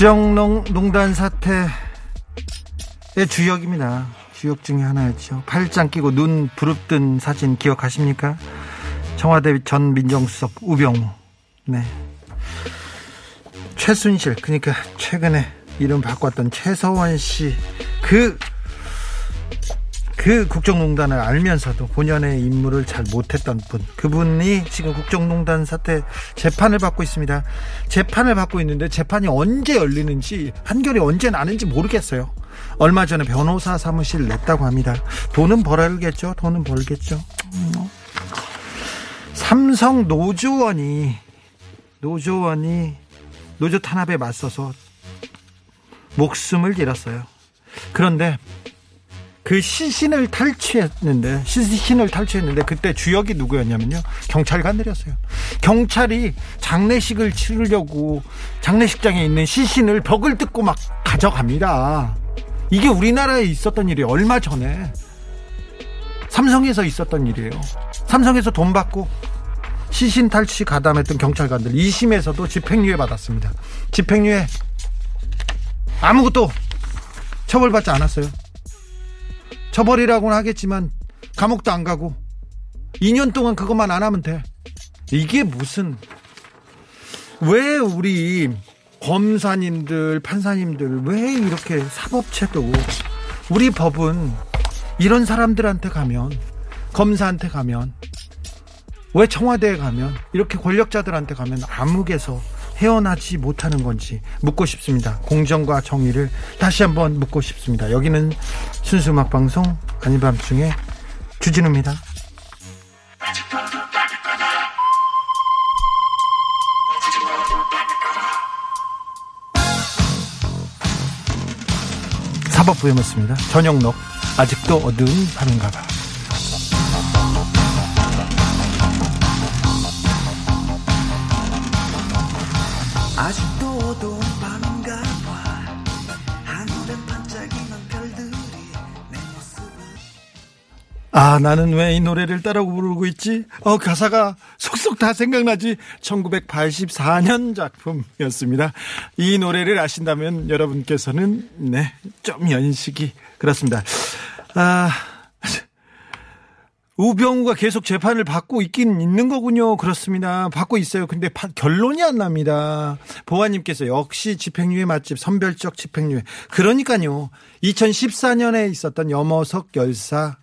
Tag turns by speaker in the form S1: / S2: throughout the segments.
S1: 국정농단 사태의 주역입니다. 주역 중에 하나였죠. 팔짱 끼고 눈 부릅뜬 사진 기억하십니까? 청와대 전 민정수석 우병우. 네. 최순실, 그러니까 최근에 이름 바꿨던 최서원 씨. 그, 그 국정농단을 알면서도 본연의 임무를 잘 못했던 분. 그분이 지금 국정농단 사태 재판을 받고 있습니다. 재판을 받고 있는데 재판이 언제 열리는지, 판결이 언제 나는지 모르겠어요. 얼마 전에 변호사 사무실 냈다고 합니다. 돈은 벌겠죠. 돈은 벌겠죠. 음. 삼성 노조원이 노조원이 노조 탄압에 맞서서 목숨을 잃었어요. 그런데 그 시신을 탈취했는데 시신을 탈취했는데 그때 주역이 누구였냐면요 경찰관들이었어요. 경찰이 장례식을 치르려고 장례식장에 있는 시신을 벽을 뜯고 막 가져갑니다. 이게 우리나라에 있었던 일이 얼마 전에 삼성에서 있었던 일이에요. 삼성에서 돈 받고 시신 탈취 가담했던 경찰관들 2심에서도 집행유예 받았습니다. 집행유예 아무것도 처벌받지 않았어요. 처벌이라고는 하겠지만 감옥도 안 가고 2년 동안 그것만 안 하면 돼. 이게 무슨 왜 우리 검사님들, 판사님들 왜 이렇게 사법체도 우리 법은 이런 사람들한테 가면 검사한테 가면 왜 청와대에 가면 이렇게 권력자들한테 가면 암흑에서 헤어나지 못하는 건지 묻고 싶습니다. 공정과 정의를 다시 한번 묻고 싶습니다. 여기는 순수 음악 방송 아닌 밤중에 주진우입니다. 사법부에 묻습니다. 전영록 아직도 어두운 밤인가 봐.
S2: 아,
S1: 나는 왜 이 노래를 따라 부르고 있지? 어, 가사가 속속 다 생각나지. 1984년 작품이었습니다. 이 노래를 아신다면 여러분께서는, 네, 좀 연식이 그렇습니다. 아, 우병우가 계속 재판을 받고 있긴 있는 거군요. 그렇습니다. 받고 있어요. 근데 파- 결론이 안 납니다. 보아님께서 역시 집행유예 맛집 선별적 집행유예. 그러니까요. 2014년에 있었던 염호석 열사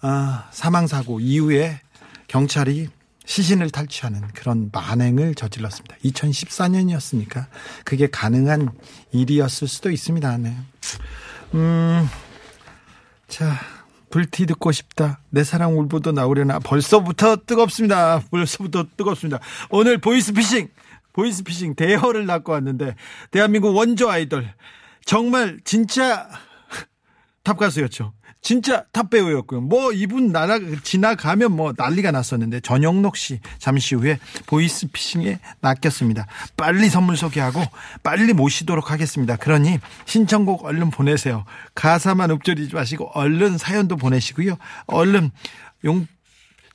S1: 아, 사망 사고 이후에 경찰이 시신을 탈취하는 그런 만행을 저질렀습니다. 2014년이었으니까 그게 가능한 일이었을 수도 있습니다. 네. 음, 자, 불티 듣고 싶다. 내 사랑 울보도 나오려나. 벌써부터 뜨겁습니다. 벌써부터 뜨겁습니다. 오늘 보이스피싱, 보이스피싱 대어를 낚고 왔는데, 대한민국 원조 아이돌. 정말 진짜 탑 가수였죠. 진짜 탑 배우였고요. 뭐 이분 나라 지나가면 뭐 난리가 났었는데 전영록 씨 잠시 후에 보이스 피싱에 낚였습니다. 빨리 선물 소개하고 빨리 모시도록 하겠습니다. 그러니 신청곡 얼른 보내세요. 가사만 읊조리지 마시고 얼른 사연도 보내시고요. 얼른 용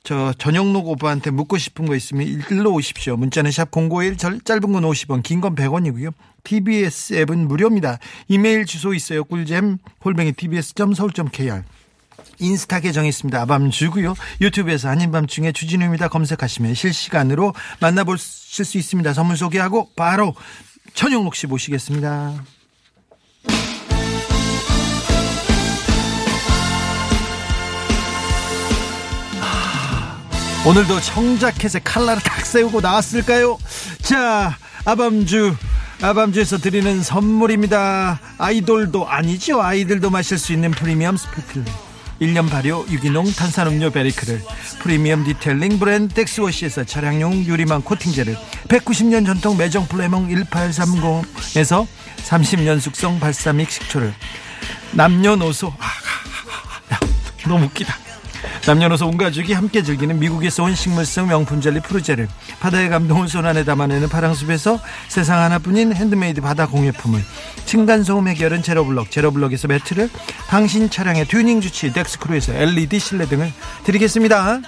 S1: 저 전영록 오빠한테 묻고 싶은 거 있으면 일로 오십시오. 문자는 샵 051, 짧은 건 50원, 긴 건 100원이고요. TBS 앱은 무료입니다. 이메일 주소 있어요. 꿀잼 홀뱅이 tbs.서울.kr 인스타 계정 있습니다. 아밤주고요. 유튜브에서 아닌 밤중에 주진우입니다. 검색하시면 실시간으로 만나보실 수 있습니다. 선물 소개하고 바로 천영록 씨 모시겠습니다. 오늘도 청자켓에 칼라를 탁 세우고 나왔을까요? 자, 아밤주, 아밤주에서 드리는 선물입니다. 아이돌도 아니죠. 아이들도 마실 수 있는 프리미엄 sparkling. 1년 발효 유기농 탄산음료 베리크를 프리미엄 detailing 브랜드 덱스워시에서 차량용 유리망 코팅제를 190년 전통 메종 플레몽 1830에서 30년 숙성 발사믹 식초를 남녀노소 아, 야, 너무 웃기다 남녀노소 온 가족이 함께 즐기는 미국에서 온 식물성 명품 젤리 푸르제를 바다의 감동을 손 안에 담아내는 파랑숲에서 세상 하나뿐인 핸드메이드 바다 공예품을 층간소음 해결은 제로블럭 제로블럭에서 매트를 당신 차량의 튜닝 주치의 덱스크루에서 LED 실내등을 드리겠습니다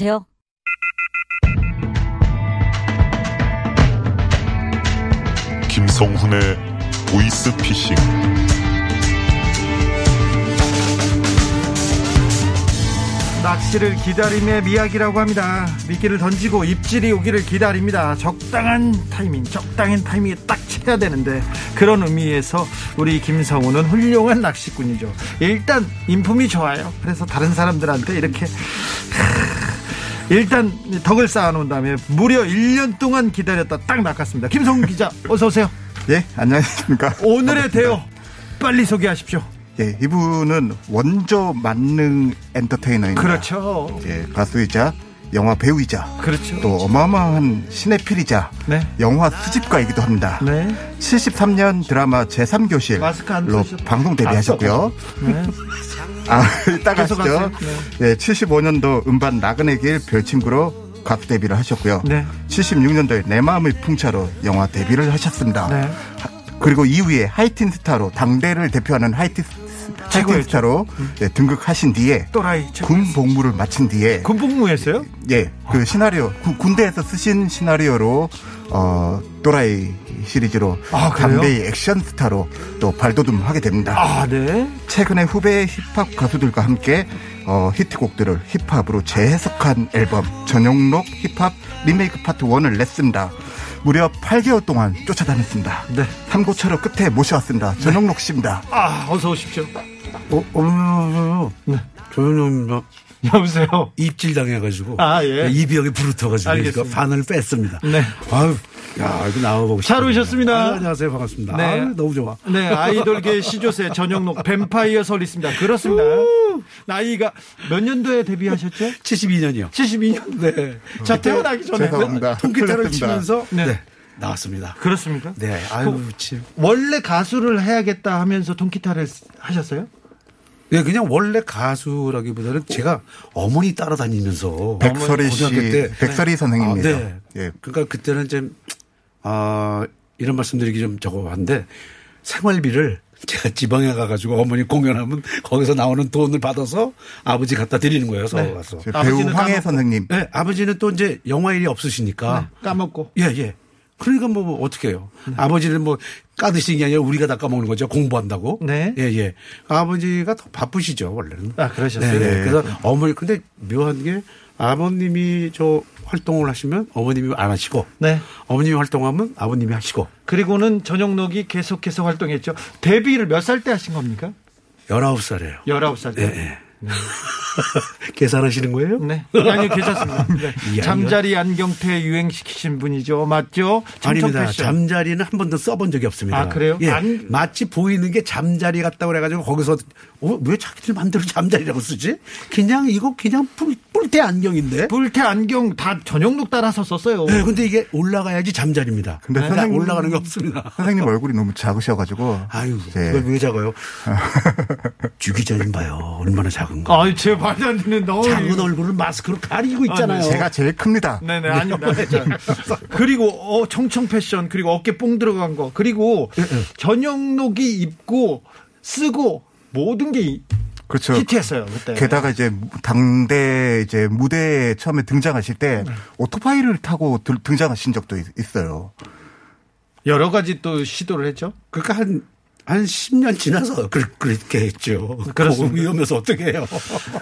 S3: 여보세요?
S4: 김성훈의 보이스 피싱
S1: 낚시를 기다림의 미학이라고 합니다. 미끼를 던지고 입질이 오기를 기다립니다. 적당한 타이밍, 적당한 타이밍에 딱 쳐야 되는데 그런 의미에서 우리 김성우는 훌륭한 낚시꾼이죠. 일단 인품이 좋아요. 그래서 다른 사람들한테 이렇게 일단 덕을 쌓아놓은 다음에 무려 1년 동안 기다렸다 딱 낚았습니다. 김성우 기자 어서 오세요.
S5: 예, 안녕하십니까.
S1: 오늘의 대요 빨리 소개하십시오.
S5: 예, 이분은 원조 만능 엔터테이너입니다.
S1: 그렇죠.
S5: 예, 가수이자 영화 배우이자
S1: 그렇죠.
S5: 또 어마어마한 시네필이자
S1: 네.
S5: 영화 수집가이기도 합니다.
S1: 네.
S5: 73년 드라마 제3교실로
S1: 마스크 안 쓰셨-
S5: 방송 데뷔하셨고요.
S1: 네.
S5: 아, 이따
S1: 계속
S5: 가시죠.
S1: 하세요.
S5: 예, 75년도 음반 나그네 길 별친구로 가수 데뷔를 하셨고요.
S1: 네.
S5: 76년도에 내 마음의 풍차로 영화 데뷔를 하셨습니다.
S1: 네.
S5: 하- 그리고 이후에 하이틴 스타로 당대를 대표하는 하이틴,
S1: 최고였죠.
S5: 스타로 예, 등극하신 뒤에. 군 복무를 마친 뒤에
S1: 군 복무했어요?
S5: 예, 그 시나리오 구- 군대에서 쓰신 시나리오로 어 또라이 시리즈로
S1: 아?
S5: 담대의 액션 스타로 또 발돋움하게 됩니다.
S1: 아, 네.
S5: 최근에 후배 힙합 가수들과 함께 어, 히트곡들을 힙합으로 재해석한 앨범 전용록 힙합 리메이크 파트 1을 냈습니다. 무려 8개월 동안 쫓아다녔습니다.
S1: 네.
S5: 삼고차로 끝에 모셔왔습니다. 전용록 씨입니다.
S1: 아, 어서 오십시오.
S6: 어, 어,
S1: 네.
S6: 저는 뭐
S1: 여보세요.
S6: 입질 당해가지고
S1: 아, 예.
S6: 입이 여기 부르터가지고. 그러니까 반을 뺐습니다.
S1: 네.
S6: 아유, 야 이거 나와보고
S1: 잘
S6: 싶네요.
S1: 오셨습니다.
S6: 아유, 안녕하세요, 반갑습니다.
S1: 네.
S6: 아유, 너무 좋아.
S1: 네, 아이돌계 시조새 전영록 뱀파이어 설리스입니다. 그렇습니다. 나이가 몇 년도에 데뷔하셨죠?
S6: 72년이요.
S1: 72년.
S6: 네.
S1: 자, 태어나기 전에.
S5: 죄송합니다.
S6: 통기타를
S5: 틀렸습니다.
S6: 치면서
S1: 네.
S6: 네. 나왔습니다.
S1: 그렇습니까?
S6: 네, 아유 참.
S1: 원래 가수를 해야겠다 하면서 통기타를 하셨어요?
S6: 네, 그냥 원래 가수라기보다는 제가 어머니 따라다니면서
S5: 백설이 씨,
S6: 고등학교 때
S5: 백설이 선생님입니다.
S6: 아, 네.
S5: 예.
S6: 그러니까 그때는 좀, 아, 이런 말씀드리기 좀 저거 한데 생활비를 제가 지방에 가가지고 어머니 공연하면 거기서 나오는 돈을 받아서 아버지 갖다 드리는 거예요. 서울
S1: 네.
S6: 가서.
S5: 저 배우
S1: 아버지는
S5: 황해. 선생님.
S6: 네, 아버지는 또 이제 영화 일이 없으시니까.
S1: 까먹고.
S6: 예, 예. 그러니까 뭐, 뭐 어떻게 해요. 아버지는 뭐 까드시는 게 아니라 우리가 다 까먹는 거죠. 공부한다고.
S1: 네.
S6: 예, 예. 아버지가 더 바쁘시죠, 원래는.
S1: 아, 그러셨어요?
S6: 네, 네.
S5: 네.
S6: 그래서 어머니, 근데 묘한 게 아버님이 저 활동을 하시면 어머님이 안 하시고.
S1: 네.
S6: 어머님이 활동하면 아버님이 하시고.
S1: 그리고는 전영록이 계속해서 활동했죠. 데뷔를 몇 살 때 하신 겁니까?
S6: 19살이에요.
S1: 19살 때.
S6: 네. 계산하시는 거예요?
S1: 네. 아니요, 괜찮습니다. 네.
S6: 이
S1: 잠자리 안경테 유행시키신 분이죠. 맞죠?
S6: 아닙니다.
S1: 패션.
S6: 잠자리는 한 번도 써본 적이 없습니다.
S1: 아, 그래요?
S6: 예.
S1: 안-
S6: 마치 보이는 게 잠자리 같다고 그래가지고 거기서 어, 왜 자기들 마음대로 잠자리라고 쓰지? 그냥 이거 그냥 뿔, 뿔테 안경인데.
S1: 불태 안경 다 전영록 따라서 썼어요.
S6: 네, 근데 이게 올라가야지 잠자리입니다.
S5: 근데
S6: 근데
S5: 선생님-
S6: 올라가는 게 없습니다.
S5: 선생님 얼굴이 너무 작으셔가지고.
S6: 아유,
S5: 네.
S6: 그걸 왜 작아요? 주 기자님 봐요. 얼마나 작아요. 작은 거.
S1: 아이, 제 말도 안 되는 너무.
S6: 작은 얼굴을 마스크로 가리고 있잖아요.
S5: 제가 제일 큽니다.
S1: 네네, 아닙니다. 진짜. 그리고, 어, 청청 패션, 그리고 어깨 뽕 들어간 거, 그리고 전영록이 입고, 쓰고, 모든 게 이-
S5: 그렇죠.
S1: 히트했어요, 그때.
S5: 게다가 이제 당대 이제 무대에 처음에 등장하실 때
S1: 네.
S5: 오토바이를 타고 들- 등장하신 적도 있- 있어요.
S1: 여러 가지 또 시도를 했죠.
S6: 그러니까 한, 한 10년 지나서 그, 그렇게 했죠.
S1: 그렇습니다.
S6: 위험해서 어떻게 해요.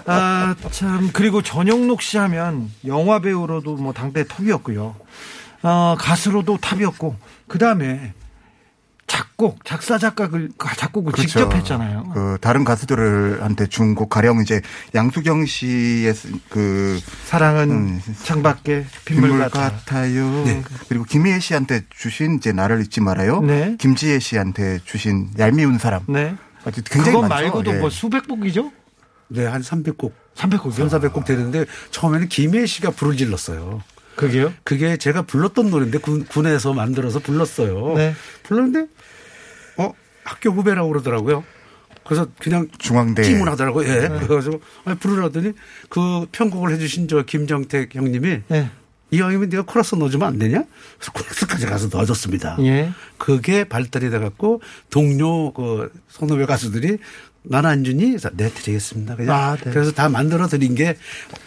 S1: 아, 참. 그리고 전영록 씨 하면 영화 배우로도 뭐 당대 톱이었고요. 어, 가수로도 탑이었고, 그 다음에 작곡, 작사, 작곡을, 작곡을 직접 했잖아요.
S5: 그 다른 가수들한테 준곡 가령 이제 양수경 씨의 쓰- 그
S1: 사랑은
S5: 음,
S1: 창밖에 빗물,
S5: 빗물
S1: 같아.
S5: 같아요.
S6: 네.
S5: 그리고 김희애 씨한테 주신 이제 나를 잊지 말아요.
S1: 네.
S5: 김지혜 씨한테 주신 얄미운 사람.
S1: 네.
S5: 아주 굉장히
S1: 그것
S5: 많죠.
S1: 말고도
S5: 예.
S1: 뭐 수백 곡이죠?
S6: 네, 한 300곡.
S1: 300곡이요?
S6: 3, 400곡 되는데 처음에는 김혜 씨가 불을 질렀어요.
S1: 그게요?
S6: 그게 제가 불렀던 노래인데 군, 군에서 만들어서 불렀어요.
S1: 네.
S6: 불렀는데 어 학교 후배라고 그러더라고요. 그래서 그냥
S5: 중앙대
S6: 찜을 하더라고요. 예.
S1: 네.
S6: 그래가지고 아니, 부르라더니 그 편곡을 해주신 저 김정택 형님이
S1: 네.
S6: 이왕이면 네가 코러스 넣어주면 안 되냐? 그래서 코러스까지 가서 넣어줬습니다.
S1: 예.
S6: 그게 발달이 돼갖고 동료 그 선후배 가수들이 난안 주니? 그래서 네, 드리겠습니다. 그냥.
S1: 아, 네.
S6: 그래서 다 만들어 드린 게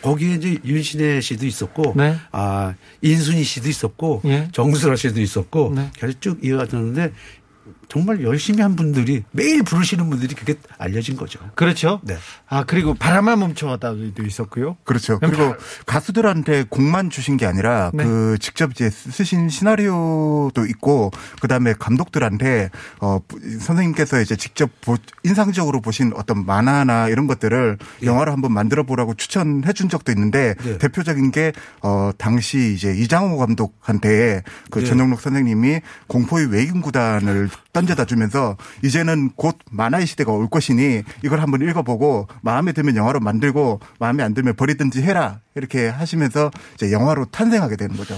S6: 거기에 이제 윤신혜 씨도 있었고,
S1: 네.
S6: 아, 인순이 씨도 있었고,
S1: 예.
S6: 정수라 씨도 있었고,
S1: 네.
S6: 계속 쭉 이어졌는데 정말 열심히 한 분들이 매일 부르시는 분들이 그게 알려진 거죠.
S1: 그렇죠.
S6: 네.
S1: 아, 그리고 바람아 멈춰다도 있었고요.
S5: 그렇죠. 그리고 가수들한테 곡만 주신 게 아니라
S1: 네.
S5: 그 직접 이제 쓰신 시나리오도 있고 그 다음에 감독들한테 어 부- 선생님께서 이제 직접 보- 인상적으로 보신 어떤 만화나 이런 것들을 영화로 한번 만들어 보라고 추천해 준 적도 있는데
S6: 네.
S5: 대표적인 게 어 당시 이제 이장호 감독한테 그
S6: 네.
S5: 전영록 선생님이 공포의 외인 구단을 던져다 주면서 이제는 곧 만화의 시대가 올 것이니 이걸 한번 읽어보고 마음에 들면 영화로 만들고 마음에 안 들면 버리든지 해라 이렇게 하시면서 이제 영화로 탄생하게 되는 거죠.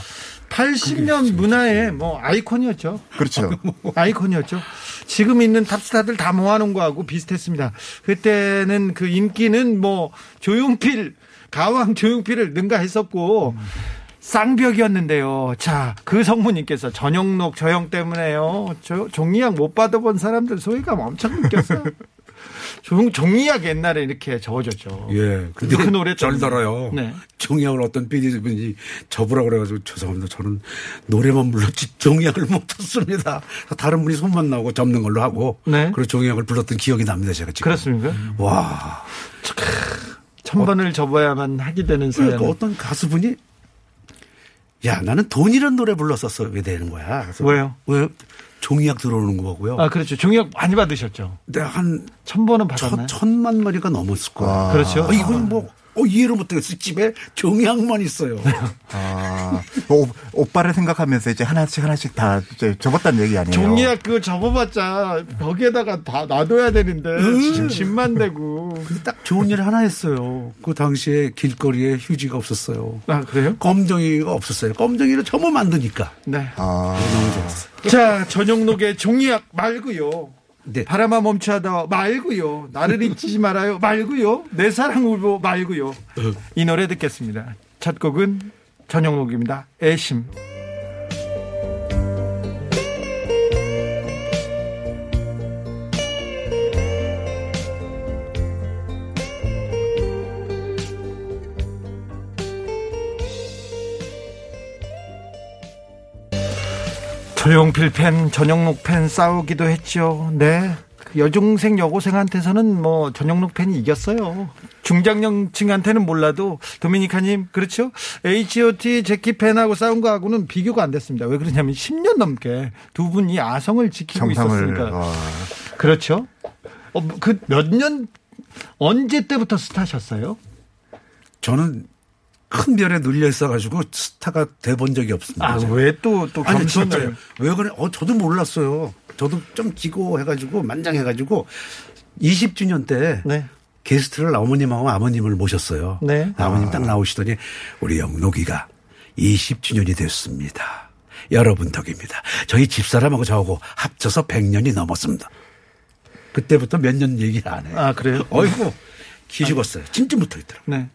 S1: 80년 문화의 뭐 아이콘이었죠.
S5: 그렇죠.
S1: 아이콘이었죠. 지금 있는 탑스타들 다 모아놓은 거하고 비슷했습니다. 그때는 그 인기는 뭐 조용필, 가왕 조용필을 능가했었고 쌍벽이었는데요. 자, 그 성모님께서 전영록 저형 때문에요. 저 종이약 못 받아본 사람들 소외감 엄청 느꼈어요. 종, 종이약 옛날에 이렇게 적어줬죠.
S6: 예. 근데
S1: 그 노래
S6: 절
S1: 때문에.
S6: 들어요.
S1: 네.
S6: 종이약을 어떤 PD분이 접으라고 그래가지고 죄송합니다. 저는 노래만 불렀지 종이약을 못 쳤습니다. 다른 분이 손만 나오고 접는 걸로 하고.
S1: 네.
S6: 그리고 종이약을 불렀던 기억이 납니다. 제가 지금.
S1: 그렇습니까?
S6: 와.
S1: 천 번을 접어야만 하게 되는 사연.
S6: 그러니까 어떤 가수분이 야 나는 돈이란 노래 불렀었어 왜 되는 거야?
S1: 왜요?
S6: 왜 종이약 들어오는 거고요.
S1: 아, 그렇죠. 종이약 많이 받으셨죠.
S6: 근데
S1: 한천 번은
S6: 천,
S1: 받았나요?
S6: 천만 마리가 넘었을 거야.
S1: 그렇죠.
S6: 어, 이건 뭐 어, 이해를 못하겠어. 집에 종이약만 있어요.
S5: 아, 오, 오빠를 생각하면서 이제 하나씩 하나씩 다 이제 접었다는 얘기 아니에요.
S1: 종이약 그거 접어봤자 벽에다가 다 놔둬야 되는데
S6: 음.
S1: 지금 짐만 되고.
S6: 딱 좋은 일 하나 했어요. 그 당시에 길거리에 휴지가 없었어요.
S1: 아 그래요?
S6: 검정이가 없었어요. 검정이를 전부 만드니까.
S1: 네.
S5: 아,
S6: 너무 좋았어요.
S1: 자 전용록의 종이약 말고요.
S6: 네.
S1: 바람아 멈추하다 말고요. 나를 잊지 말아요 말고요. 내 사랑 울보 말고요. 이 노래 듣겠습니다. 첫 곡은 전용록입니다. 애심. 조용필 팬, 전영록 팬 싸우기도 했죠. 네. 그 여중생 여고생한테서는 뭐 전영록 팬이 이겼어요. 중장년층한테는 몰라도 도미니카님 그렇죠? H.O.T. 제키 팬하고 싸운 거하고는 비교가 안 됐습니다. 왜 그러냐면 10년 넘게 두 분이 아성을 지키고
S5: 정상을
S1: 있었으니까.
S5: 와.
S1: 그렇죠. 어, 그 몇 년 언제 때부터 스타셨어요?
S6: 저는 큰 별에 눌려 있어가지고 스타가 돼 본 적이 없습니다.
S1: 아 왜 또또
S6: 진짜요. 왜 그래? 어 저도 몰랐어요. 저도 좀 기고 해가지고 만장해가지고 20주년 때
S1: 네.
S6: 게스트를 어머님하고 아버님을 모셨어요.
S1: 네.
S6: 아버님 딱 나오시더니 우리 영록이가 20주년이 됐습니다. 여러분 덕입니다. 저희 집사람하고 저하고 합쳐서 100년이 넘었습니다. 그때부터 몇 년 얘기 안 해요.
S1: 아 그래요?
S6: 어이구 기 죽었어요. 진짜 붙어 있더라고요.
S1: 네.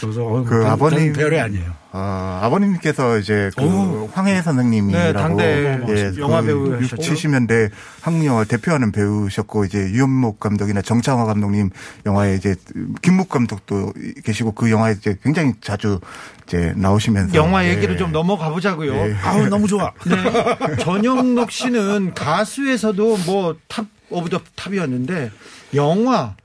S6: 그래서 어,
S5: 그
S6: 난-
S5: 아버님
S6: 난 별이 아니에요.
S5: 아, 아버님께서 이제 그
S6: 오.
S5: 황해
S1: 네,
S5: 선생님이라고
S1: 당대 영화
S5: 그
S1: 배우
S5: 60,
S1: 하셨고.
S5: 70년대 한국 영화 대표하는 배우셨고 이제 유현목 감독이나 정창화 감독님 영화에 이제 김묵 감독도 계시고 그 영화에 이제 굉장히 자주 이제 나오시면서
S1: 영화
S5: 예.
S1: 얘기를 좀 넘어가 보자고요.
S5: 예.
S6: 아우 너무 좋아.
S1: 네. 전영록 씨는 가수에서도 뭐 top of the top이었는데 영화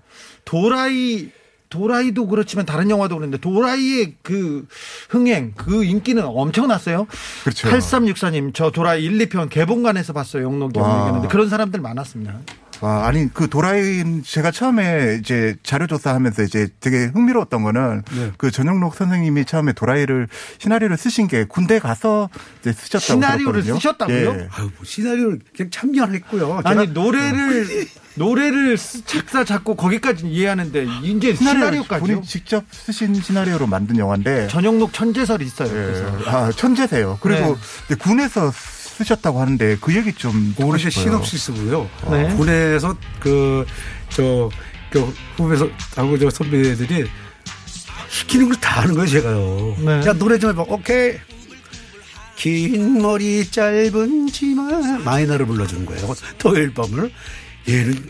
S1: 도라이 도라이도 그렇지만 다른 영화도 그런데 도라이의 그 흥행 그 인기는 엄청났어요.
S5: 그렇죠.
S1: 8364님 저 도라이 1, 2편 개봉관에서 봤어요.
S5: 와.
S1: 얘기했는데 그런 사람들 많았습니다.
S5: 아, 아니 그 도라이 제가 처음에 이제 자료 조사하면서 이제 되게 흥미로웠던 거는
S6: 네.
S5: 그 전영록 선생님이 처음에 도라이를 시나리오를 쓰신 게 군대 가서 이제 쓰셨다고
S1: 시나리오를
S5: 들었거든요.
S1: 쓰셨다고요?
S5: 예.
S6: 아유 뭐 시나리오를 그냥 참견했고요.
S1: 아니 노래를 노래를 쓰- 작사 작곡 거기까지는 이해하는데 이제 시나리오까지요.
S5: 본인 직접 쓰신 시나리오로 만든 영화인데
S1: 전영록 천재설이 있어요.
S5: 예.
S1: 그래서
S5: 아, 천재세요. 그리고
S1: 네.
S5: 군에서 쓰셨다고 하는데 그 얘기 좀 싶어요.
S6: 시놉시스고요.
S1: 네.
S6: 군에서 그저 그 후배서 하고 저 선배들이 시키는 걸 다 하는 거예요, 제가요.
S1: 네.
S6: 야 노래 좀 해봐. 오케이. 긴 머리 짧은 치마 마이너를 불러주는 거예요. 토요일 밤을 얘는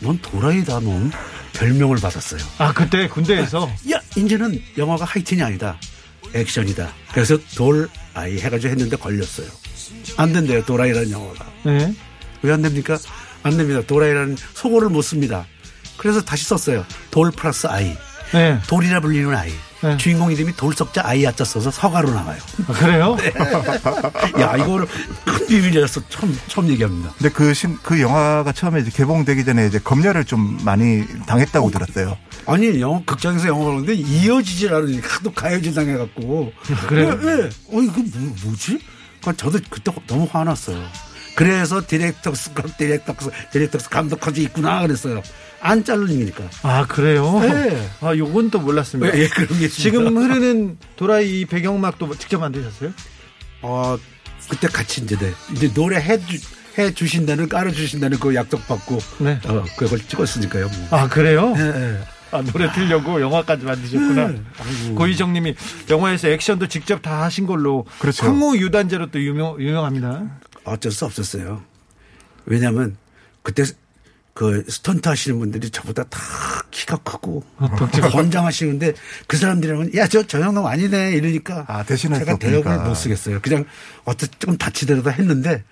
S6: 넌 도라이다 넌 별명을 받았어요.
S1: 아 그때 군대에서
S6: 야 이제는 영화가 하이틴이 아니다 액션이다. 그래서 돌 아이 해가지고 했는데 걸렸어요. 안 된대요 도라이라는 영화가.
S1: 네.
S6: 왜 안 됩니까? 안 됩니다. 도라이라는 속어를 못 씁니다. 그래서 다시 썼어요. 돌 플러스 아이.
S1: 네.
S6: 돌이라 불리는 아이.
S1: 네.
S6: 주인공 이름이 돌석자 아이 아자 써서 석아로 나와요.
S1: 아, 그래요?
S6: 야, 이거를 큰 비밀이라서 처음, 처음 얘기합니다.
S5: 근데 그, 신, 그 영화가 처음에 이제 개봉되기 전에 이제 검열을 좀 많이 당했다고 들었어요.
S6: 아니, 영화, 극장에서 영화 보는데 이어지질 않으니까 하도 가위질 당해갖고.
S1: 그래요?
S6: 예, 예. 어, 이거 뭐, 뭐지? 그러니까 저도 그때 너무 화났어요. 그래서 director's, director's, director's 감독까지 있구나 그랬어요. 안 얘기니까.
S1: 아 그래요?
S6: 네.
S1: 아 요건 또 몰랐습니다.
S6: 예, 예, 그런 게 있습니다.
S1: 지금 흐르는 도라이 배경음악도 직접 만드셨어요?
S6: 어, 그때 같이 이제, 네. 이제 노래 해, 주, 해 주신다는, 깔아 주신다는 그 약속 받고.
S1: 네.
S6: 어, 그걸 찍었으니까요. 뭐.
S1: 아 그래요?
S6: 예, 예.
S1: 아 노래 틀려고 영화까지 만드셨구나.
S6: 네.
S1: 고희정님이 영화에서 액션도 직접 다 하신 걸로
S5: 그렇죠.
S1: 황후 유단제로 또 유명 유명합니다.
S6: 어쩔 수 없었어요. 왜냐면 그때 그 스턴트 하시는 분들이 저보다 다 키가 크고 권장하시는데 그 사람들이랑은 야저 저형놈 아니네 이러니까
S5: 아, 대신할 수
S6: 제가 대역을
S5: 없으니까.
S6: 못 쓰겠어요. 그냥 어떻게 조금 다치더라도 했는데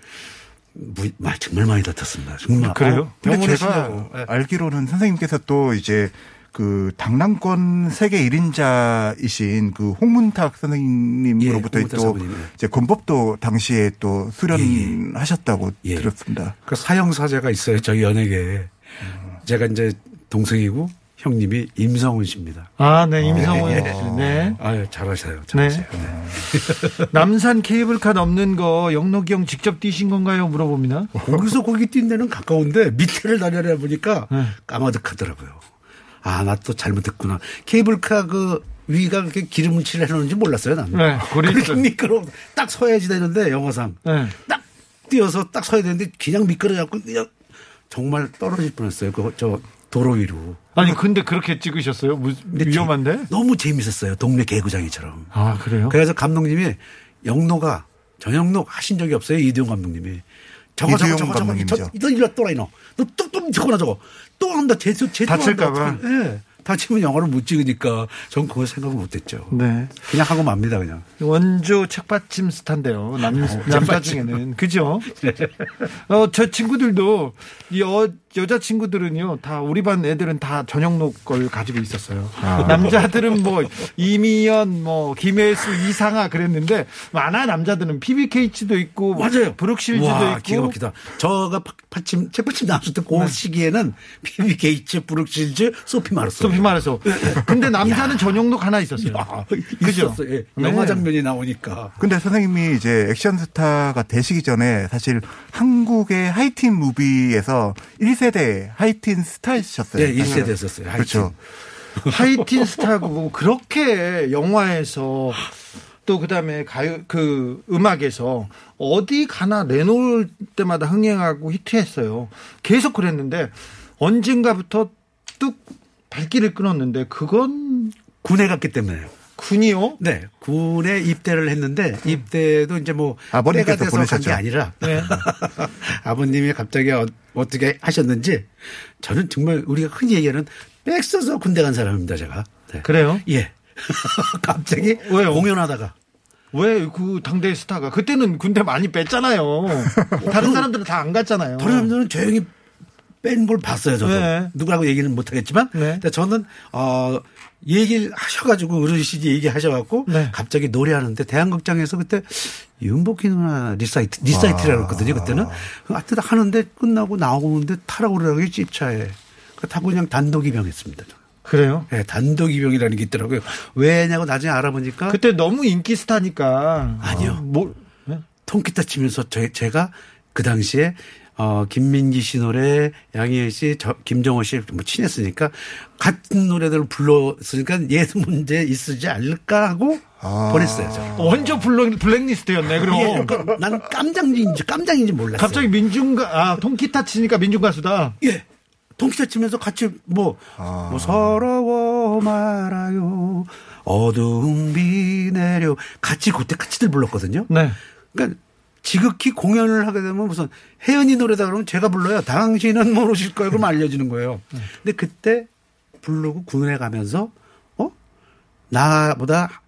S6: 무- 말 정말 많이 다퉜습니다. 정말
S1: 그래요?
S6: 어,
S5: 근데 제가
S6: 신다고. 예.
S5: 알기로는 선생님께서 또 이제 그 당랑권 세계 1인자이신 그 홍문탁 선생님으로부터
S6: 예, 홍문탁
S5: 또
S6: 예.
S5: 이제 권법도 당시에 또 수련하셨다고
S6: 예.
S5: 들었습니다.
S6: 그 사형 사제가 있어요. 저희 연예계에 제가 이제 동생이고 형님이 임성훈 씨입니다.
S1: 아, 네, 임성훈
S6: 예,
S1: 씨.
S6: 예.
S1: 네.
S6: 아유 잘하셔요. 잘하셔요. 네.
S1: 남산 케이블카 넘는 거 영록이 형 직접 뛰신 건가요? 물어봅니다.
S6: 거기서 거기 뛴 데는 가까운데 밑에를 다녀야 보니까
S1: 네.
S6: 까마득하더라고요. 아, 나 또 잘못했구나. 케이블카 그 위가 그렇게 기름칠을 해놓은지 몰랐어요, 나는.
S1: 네.
S6: 그렇게 미끄러워. 딱 서야지 되는데, 영화상.
S1: 네.
S6: 딱 뛰어서 딱 서야 되는데, 그냥 미끄러져갖고, 그냥 정말 떨어질 뻔 했어요. 그, 저, 도로 위로.
S1: 아니 근데 그렇게 찍으셨어요? 무- 위험한데?
S6: 재- 너무 재밌었어요. 동네 개구장이처럼.
S1: 아 그래요?
S6: 그래서 감독님이 영노가 전영록 하신 적이 없어요. 이두용 감독님이. 저거 저거 저거 저거. 저, 너 이리 또라이 너. 너또또 저거나 저거. 또 한다. 제또 제
S1: 다칠까 봐.
S6: 예. 다치면 영화를 못 찍으니까 전 그걸 생각을 못 했죠.
S1: 네.
S6: 그냥 하고 맙니다, 그냥.
S1: 원조 책받침 스타인데요. 남, 남자 중에는. 그죠? 어, 저 친구들도, 이 여, 여자 친구들은요, 다, 우리 반 애들은 다 전영록 걸 가지고 있었어요. 남자들은 뭐, 이미연, 뭐, 김혜수, 이상아 그랬는데, 많아, 남자들은 피비 케이츠도 있고,
S6: 맞아요.
S1: 브룩 쉴즈도
S6: 와,
S1: 있고.
S6: 기가 막히다. 저가 파- 파침, 책받침 나왔을 때 그 시기에는 케이츠, 브룩 쉴즈, 소피 마르소.
S1: 소피 마르소. 근데 남자는 전영록 하나 있었어요. 그죠?
S6: 있었어요. 예.
S1: 네.
S6: 영화 장면이 나오니까.
S5: 근데 선생님이 이제 액션 스타가 되시기 전에 사실 한국의 하이틴 무비에서 1세 대 하이틴 스타이셨어요.
S6: 예, 1세대 였었어요.
S5: 그렇죠.
S1: 하이틴 스타고 그렇게 영화에서 또 그다음에 가요 그 음악에서 어디 가나 내놓을 때마다 흥행하고 히트했어요. 계속 그랬는데 언젠가부터 뚝 발길을 끊었는데 그건
S6: 군에 갔기 때문에요.
S1: 군이요?
S6: 네, 군에 입대를 했는데 입대도 이제 뭐
S5: 아버님께서
S6: 때가 돼서 간게
S5: 보내셨죠?
S6: 아니라
S1: 네.
S6: 아버님이 갑자기 어, 떻게 하셨는지 저는 정말 우리가 흔히 얘기하는 빽 써서 군대 간 사람입니다, 제가. 네.
S1: 그래요?
S6: 예. 갑자기
S1: 왜요?
S6: 공연하다가
S1: 왜그 당대 스타가 그때는 군대 많이 뺐잖아요. 다른 사람들은 다 안 갔잖아요.
S6: 다른 사람들은 조용히 뺀 걸 봤어요, 저도.
S1: 네.
S6: 누구라고 얘기는 못 하겠지만.
S1: 네.
S6: 근데 저는, 어, 얘기를 하셔가지고, 어르신이 얘기하셔갖고,
S1: 네.
S6: 갑자기 노래하는데, 대한극장에서 그때 윤복희 누나 리사이틀, 리사이틀이라고 했거든요, 그때는. 하여튼 하는데 끝나고 나오는데 타라고 그러더라고요, 집차에. 그 타고 그냥 단독 입영했습니다. 저는.
S1: 그래요?
S6: 네, 단독 입영이라는 게 있더라고요. 왜냐고 나중에 알아보니까.
S1: 그때 너무 인기 스타니까.
S6: 아니요.
S1: 어, 뭐, 네?
S6: 통기타 치면서 저, 제가 그 당시에 어, 김민기 씨 노래, 양희애 씨, 저, 김정호 씨, 뭐 친했으니까 같은 노래들을 불렀으니까 얘도 문제 있으지 않을까 하고 보냈어요. 저.
S1: 완전 블랙, 블랙리스트였네, 그럼.
S6: 예, 그러니까 난 깜장인지 깜장인지 몰랐어요.
S1: 갑자기 민중가, 아, 통기타 치니까 민중가수다.
S6: 예. 통기타 치면서 같이 뭐, 뭐 서러워 말아요. 어두운 비 내려. 같이 그때 같이들 불렀거든요.
S1: 네.
S6: 그러니까 지극히 공연을 하게 되면 무슨 혜연이 노래다 그러면 제가 불러요. 당신은 모르실 거예요. 그럼 알려주는 거예요. 근데 그때 부르고 군에 가면서 어? 나보다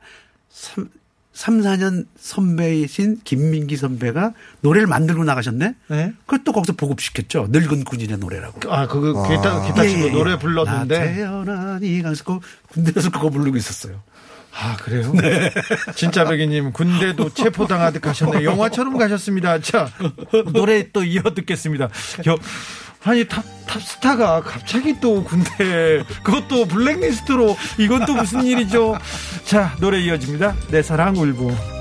S6: 3, 3 4년 선배이신 김민기 선배가 노래를 만들고 나가셨네?
S1: 네.
S6: 그걸 또 거기서 보급시켰죠. 늙은 군인의 노래라고.
S1: 아, 그거 기타, 기타 치고
S6: 예, 예, 예.
S1: 노래
S6: 나
S1: 불렀는데.
S6: 태어난 이강서 그 군대에서 그거 부르고 있었어요.
S1: 아, 그래요? 네. 진짜 백이님, 군대도 체포당하듯 가셨네. 영화처럼 가셨습니다. 자, 노래 또 이어 듣겠습니다. 여, 아니, 탑, 탑스타가 갑자기 또 군대, 그것도 블랙리스트로, 이건 또 무슨 일이죠? 자, 노래 이어집니다. 내 사랑 울보.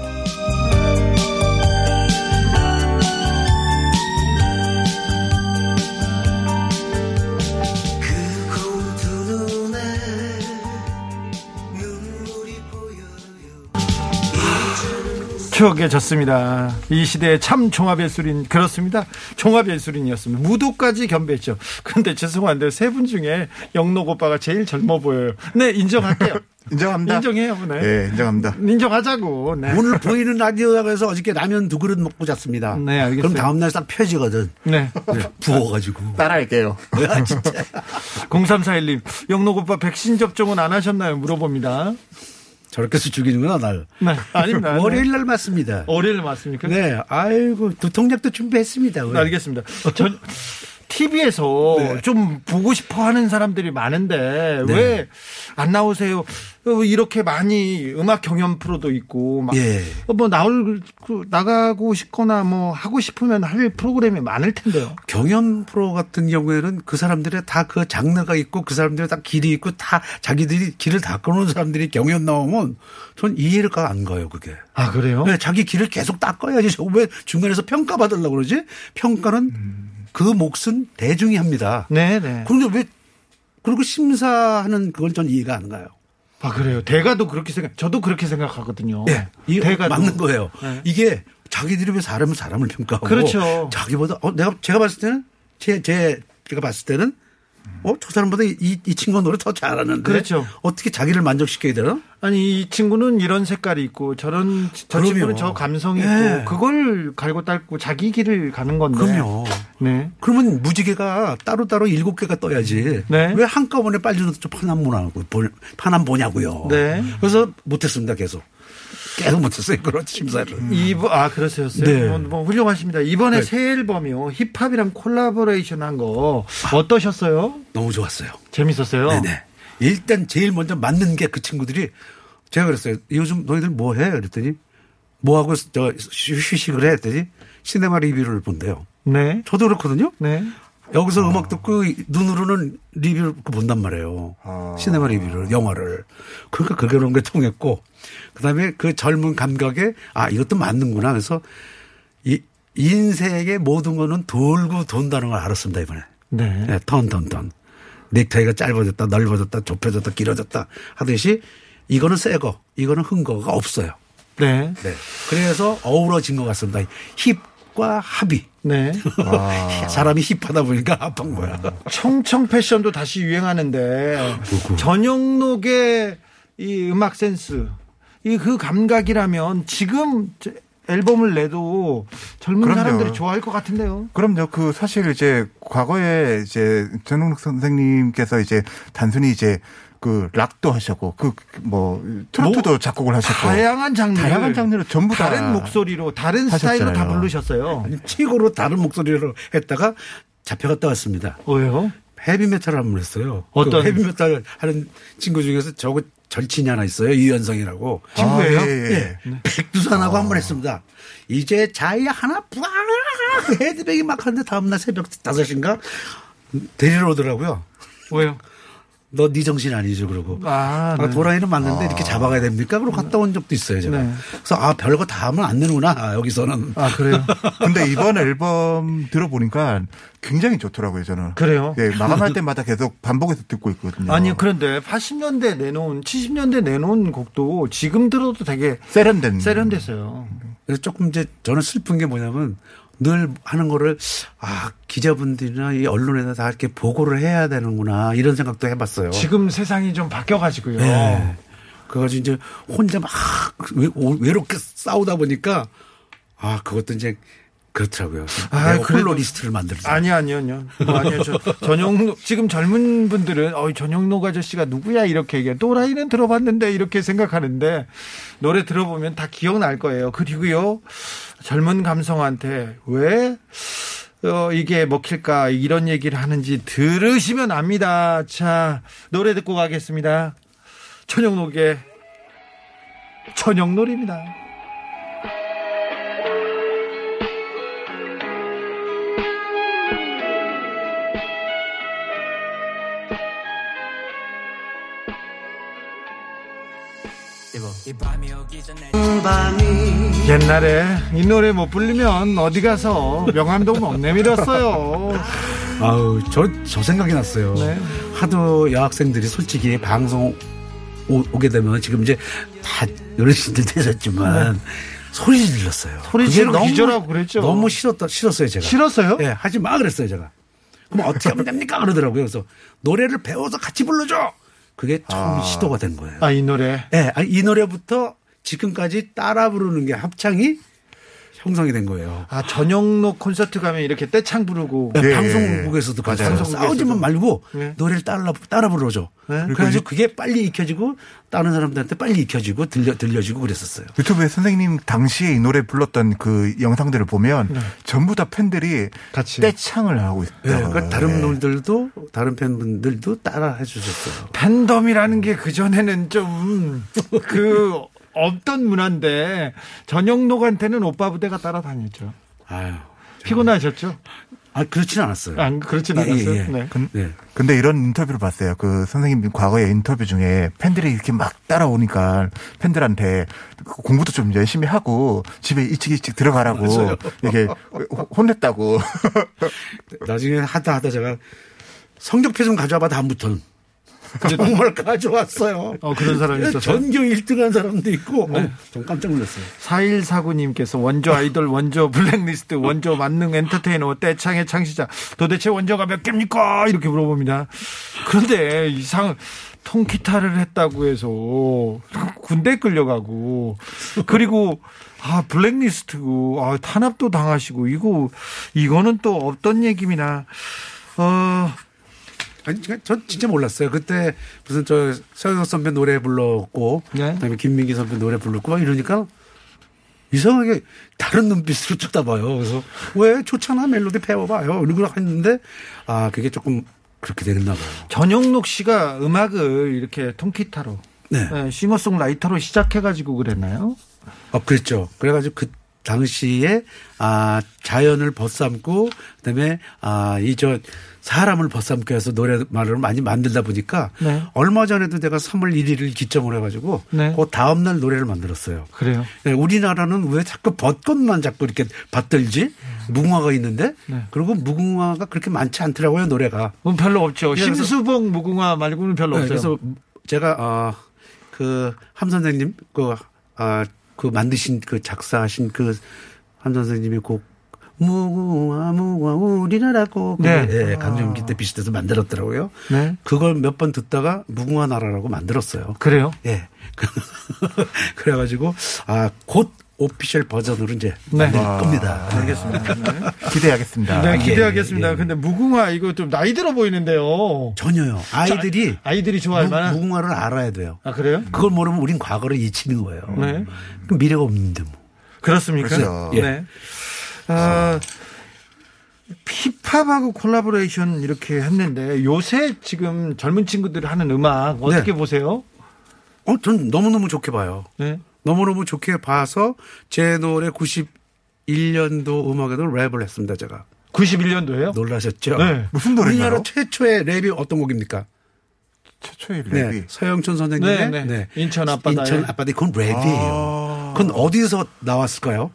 S1: 추억에 졌습니다. 이 시대의 참 종합예술인 그렇습니다. 종합예술인이었습니다. 무도까지 겸비했죠. 근데 죄송한데 세 분 중에 영록 오빠가 제일 젊어 보여요. 네 인정할게요.
S5: 인정합니다.
S1: 인정해요. 네.
S5: 예, 인정합니다.
S1: 인정하자고. 네.
S6: 오늘 보이는 라디오라고 해서 어저께 라면 두 그릇 먹고 잤습니다.
S1: 네, 알겠어요.
S6: 그럼 다음날 싹 펴지거든.
S1: 네.
S6: 네, 부어가지고.
S5: 따라할게요.
S6: 아, 진짜.
S1: 0341님 영록 오빠 백신 접종은 안 하셨나요? 물어봅니다.
S6: 저렇게 해서 죽이는구나, 날.
S1: 네. 아닙니다. 네.
S6: 월요일 날 맞습니다.
S1: 월요일 맞습니까?
S6: 네. 아이고, 두통약도 준비했습니다.
S1: 네, 알겠습니다. 저 TV에서
S6: 네.
S1: 좀 보고 싶어 하는 사람들이 많은데 왜안 나오세요? 어, 이렇게 많이 음악 경연 프로도 있고 막
S6: 예.
S1: 어, 뭐 나올 그 나가고 싶거나 뭐 하고 싶으면 할 프로그램이 많을 텐데요.
S6: 경연 프로 같은 경우에는 그 사람들의 다 그 장르가 있고 그 사람들의 다 길이 있고 다 자기들이 길을 다 끊어놓은 사람들이 경연 나오면 전 이해가 안 가요, 그게.
S1: 아 그래요?
S6: 왜 자기 길을 계속 닦아야지. 저왜 중간에서 평가 받으려고 그러지? 평가는 그 몫은 대중이 합니다.
S1: 네, 네.
S6: 그런데 왜 그리고 심사하는 그걸 전 이해가 안 가요.
S1: 아 그래요. 대가도 그렇게 생각. 저도 그렇게 생각하거든요.
S6: 예. 이
S1: 대가도
S6: 맞는 거예요.
S1: 네.
S6: 이게 자기들이 왜 사람을 사람을 평가하고
S1: 그렇죠.
S6: 자기보다 어 내가 제가 봤을 때는 제, 제 제가 봤을 때는 어 저 사람보다 이, 이 친구 노래 더 잘하는데
S1: 그렇죠.
S6: 어떻게 자기를 만족시켜야 되나?
S1: 아니 이 친구는 이런 색깔이 있고 저런 저
S6: 그럼요.
S1: 친구는 저 감성이
S6: 예.
S1: 있고 그걸 갈고 닦고 자기 길을 가는 건데.
S6: 그럼요.
S1: 네.
S6: 그러면 무지개가 따로따로 일곱 개가 떠야지.
S1: 네.
S6: 왜 한꺼번에 빨리 넣어서 파남 보냐고, 파남 보냐고요.
S1: 네.
S6: 그래서 못했습니다, 계속. 계속 못했어요, 그런 심사를.
S1: 이번 아 그러셨어요.
S6: 네.
S1: 뭐, 뭐 훌륭하십니다. 이번에
S6: 네.
S1: 새 앨범이요 힙합이랑 콜라보레이션 한 거 어떠셨어요?
S6: 너무 좋았어요.
S1: 재밌었어요.
S6: 네네. 일단 제일 먼저 맞는 게 그 친구들이 제가 그랬어요. 요즘 너희들 뭐 해? 그랬더니 뭐 하고 저 휴- 휴식을 해? 했더니 시네마 리뷰를 본대요.
S1: 네.
S6: 저도 그렇거든요.
S1: 네.
S6: 여기서 음악 듣고 눈으로는 리뷰를 본단 말이에요. 시네마 리뷰를, 영화를. 그러니까 그게 그런 게 통했고, 그 다음에 그 젊은 감각에, 아, 이것도 맞는구나. 그래서 이 인생의 모든 거는 돌고 돈다는 걸 알았습니다, 이번에.
S1: 네.
S6: 네, 턴, 턴, 턴. 넥타이가 짧아졌다, 넓어졌다, 좁혀졌다, 길어졌다 하듯이 이거는 새 거, 이거는 흥 거가 없어요.
S1: 네.
S6: 네. 그래서 어우러진 것 같습니다. 힙 힙과 합의.
S1: 네.
S6: 사람이 힙하다 보니까 합한 거야.
S1: 청청 패션도 다시 유행하는데 전영록의 이 음악 센스, 이 그 감각이라면 지금 저- 앨범을 내도 젊은
S5: 그럼요.
S1: 사람들이 좋아할 것 같은데요.
S5: 그럼요. 그 사실 이제 과거에 이제 전홍록 선생님께서 이제 단순히 이제 그 락도 하셨고 그 뭐 트로트도 작곡을 하셨고
S1: 다양한 장르,
S5: 다양한 장르로 전부 다
S1: 다른 목소리로, 다른 스타일로 다
S5: 하셨잖아요.
S1: 부르셨어요.
S6: 아니, 최고로 다른 목소리로 했다가 잡혀갔다 왔습니다.
S1: 왜요?
S6: 헤비메탈을 한번 했어요.
S1: 어떤?
S6: 그 헤비메탈 하는 친구 중에서 저거 절친이 하나 있어요. 이현성이라고.
S1: 친구예요?
S5: 아, 예, 예.
S6: 예. 백두산하고 한번 했습니다. 이제 자이 하나 부아 헤드뱅이 막 하는데 다음날 새벽 5시인가 데리러 오더라고요.
S1: 왜요?
S6: 너 네 정신 아니죠 그러고
S1: 아,
S6: 아,
S1: 네.
S6: 도라이는 맞는데 이렇게 잡아가야 됩니까? 그러고 갔다 온 적도 있어요 제가.
S1: 네.
S6: 그래서 아 별거 다 하면 안 되는구나 아, 여기서는.
S1: 아, 그래요?
S5: 근데 이번 앨범 들어보니까 굉장히 좋더라고요, 저는.
S1: 그래요?
S5: 예, 마감할 때마다 계속 반복해서 듣고 있거든요.
S1: 아니, 그런데 80년대 내놓은, 70년대 내놓은 곡도 지금 들어도 되게
S5: 세련된.
S1: 세련됐어요.
S6: 그래서 조금 이제 저는 슬픈 게 뭐냐면 늘 하는 거를 아 기자분들이나 이 언론에다 다 이렇게 보고를 해야 되는구나 이런 생각도 해봤어요.
S1: 지금 세상이 좀 바뀌어가지고요.
S6: 네. 그래가지고 이제 혼자 막 외- 외롭게 싸우다 보니까 아 그것도 이제 그렇더라고요.
S1: 아,
S6: 홀로 리스트를 만들자.
S1: 아니, 아니요, 아니요. 뭐 아니요. 저, 전용록, 지금 젊은 분들은, 어, 전용록 아저씨가 누구야? 이렇게 얘기해. 또라이는 들어봤는데, 이렇게 생각하는데, 노래 들어보면 다 기억날 거예요. 그리고요, 젊은 감성한테 왜, 어, 이게 먹힐까? 이런 얘기를 하는지 들으시면 압니다. 자, 노래 듣고 가겠습니다. 천영록의 천영놀입니다. 옛날에 이 노래 못 부르면 어디 가서 명함도 못 내밀었어요.
S6: 아우 저 저 생각이 났어요.
S1: 네.
S6: 하도 여학생들이 솔직히 방송 오, 오게 되면 지금 이제 다 어르신들 되셨지만 소리 질렀어요.
S1: 네. 소리 지르고
S6: 너무-
S1: 기절하고 그랬죠.
S6: 너무 싫었다 싫었어요 제가.
S1: 싫었어요?
S6: 예, 하지 마 그랬어요 제가. 그럼 어떻게 하면 됩니까 그러더라고요. 그래서 노래를 배워서 같이 불러줘. 그게 처음 시도가 된 거예요.
S1: 아, 이 노래.
S6: 예, 아니, 이 노래부터 지금까지 따라 부르는 게 합창이 형성이 된 거예요.
S1: 아, 전영록 콘서트 가면 이렇게 떼창 부르고.
S6: 네,
S5: 예,
S6: 방송국에서도
S5: 맞아요.
S6: 그래요.
S1: 방송국에서도.
S6: 싸우지만 말고
S1: 네.
S6: 노래를 따라 따라 불러줘.
S1: 네.
S6: 그래가지고 그게 빨리 익혀지고 다른 사람들한테 빨리 익혀지고 들려 들려지고 그랬었어요.
S5: 유튜브에 선생님 당시에 이 노래 불렀던 그 영상들을 보면 전부 다 팬들이
S1: 네. 같이.
S5: 떼창을 하고
S6: 네,
S5: 있어요.
S6: 그러니까 다른 분들도 다른 팬분들도 따라 해주셨어요.
S1: 팬덤이라는 게 그 전에는 좀, 그, 없던 문화인데, 전영록한테는 오빠 부대가 따라다녔죠.
S6: 아유,
S1: 피곤하셨죠?
S6: 아 그렇지는 않았어요.
S1: 안, 그렇진
S6: 예,
S1: 않았어요.
S6: 예, 예.
S1: 네.
S6: 네.
S5: 근데 이런 인터뷰를 봤어요. 그 선생님 과거에 인터뷰 중에 팬들이 이렇게 막 따라오니까 팬들한테 공부도 좀 열심히 하고 집에 일찍 일찍 들어가라고
S6: 맞아요.
S5: 이게 혼냈다고.
S6: 나중에 하다 하다 제가 성적표 좀 가져와봐 다음부터는. 정말 가져왔어요.
S1: 어, 그런 사람이 있었어요?
S6: 전교 1등 한 사람도 있고, 어, 좀 깜짝 놀랐어요.
S1: 4149님께서 원조 아이돌, 원조 블랙리스트, 원조 만능 엔터테이너, 떼창의 창시자. 도대체 원조가 몇 개입니까? 이렇게 물어봅니다. 그런데 이상, 통기타를 했다고 해서 군대 끌려가고 그리고 아 블랙리스트고 아 탄압도 당하시고 이거 이거는 또 어떤 얘기입니다. 어
S6: 아니, 전 진짜 몰랐어요. 그때 무슨 저 서영석 선배 노래 불렀고,
S1: 네.
S6: 그다음에 김민기 선배 노래 불렀고 막 이러니까 이상하게 다른 눈빛으로 쳐다봐요. 그래서 왜 좋잖아 멜로디 배워봐요. 이러고 했는데 아 그게 조금 그렇게 되겠나 봐요.
S1: 전영록 씨가 음악을 이렇게 통기타로
S6: 네.
S1: 네, 싱어송라이터로 시작해가지고 그랬나요?
S6: 어, 그랬죠. 그래가지고 그 당시에 아 자연을 벗삼고 그다음에 아이 저 사람을 벗삼고 해서 노래말을 많이 만들다 보니까
S1: 네.
S6: 얼마 전에도 내가 3월 1일을 기점으로 해가지고
S1: 네.
S6: 그 다음 날 노래를 만들었어요.
S1: 그래요.
S6: 네, 우리나라는 왜 자꾸 벚꽃만 자꾸 이렇게 받들지 무궁화가 있는데
S1: 네.
S6: 그리고 무궁화가 그렇게 많지 않더라고요 노래가.
S1: 음, 별로 없죠.
S6: 예,
S1: 심수봉 무궁화 말고는 별로
S6: 네,
S1: 없어요.
S6: 그래서 제가 아그함 선생님 그 아 그 만드신 그 작사하신 그함 선생님의 곡 무궁화 무궁화 우리나라 고
S1: 네.
S6: 예, 강정기 때 비슷해서 만들었더라고요.
S1: 네.
S6: 그걸 몇 번 듣다가 무궁화 나라라고 만들었어요.
S1: 그래요?
S6: 예. 그래가지고 아곧 오피셜 버전으로 이제
S1: 네.
S6: 만들 겁니다.
S1: 알겠습니다. 네.
S5: 기대하겠습니다.
S1: 네,
S6: 예,
S1: 기대하겠습니다.
S6: 예, 예.
S1: 근데 무궁화 이거 좀 나이 들어 보이는데요.
S6: 전혀요. 아이들이
S1: 아이들이 좋아할
S6: 무-
S1: 만한.
S6: 무궁화를 알아야 돼요.
S1: 아 그래요?
S6: 그걸 모르면 우린 과거를 잊히는 거예요.
S1: 네.
S6: 그럼 미래가 없는데 뭐.
S1: 그렇습니까?
S5: 그렇죠.
S1: 네. 아, 힙합하고 콜라보레이션 이렇게 했는데 요새 지금 젊은 친구들이 하는 음악 어떻게
S6: 네.
S1: 보세요?
S6: 어, 전 너무너무 좋게 봐요.
S1: 네.
S6: 너무너무 좋게 봐서 제 노래 91년도 음악에도 랩을 했습니다, 제가.
S1: 91년도에요?
S6: 놀라셨죠?
S1: 네.
S5: 무슨 노래인가요?
S6: 우리나라 최초의 랩이 어떤 곡입니까?
S5: 최초의 랩이.
S6: 네. 서영춘 선생님의
S1: 네, 네. 인천 앞바다에.
S6: 인천 앞바다에 그건 랩이에요. 그건 어디서 나왔을까요?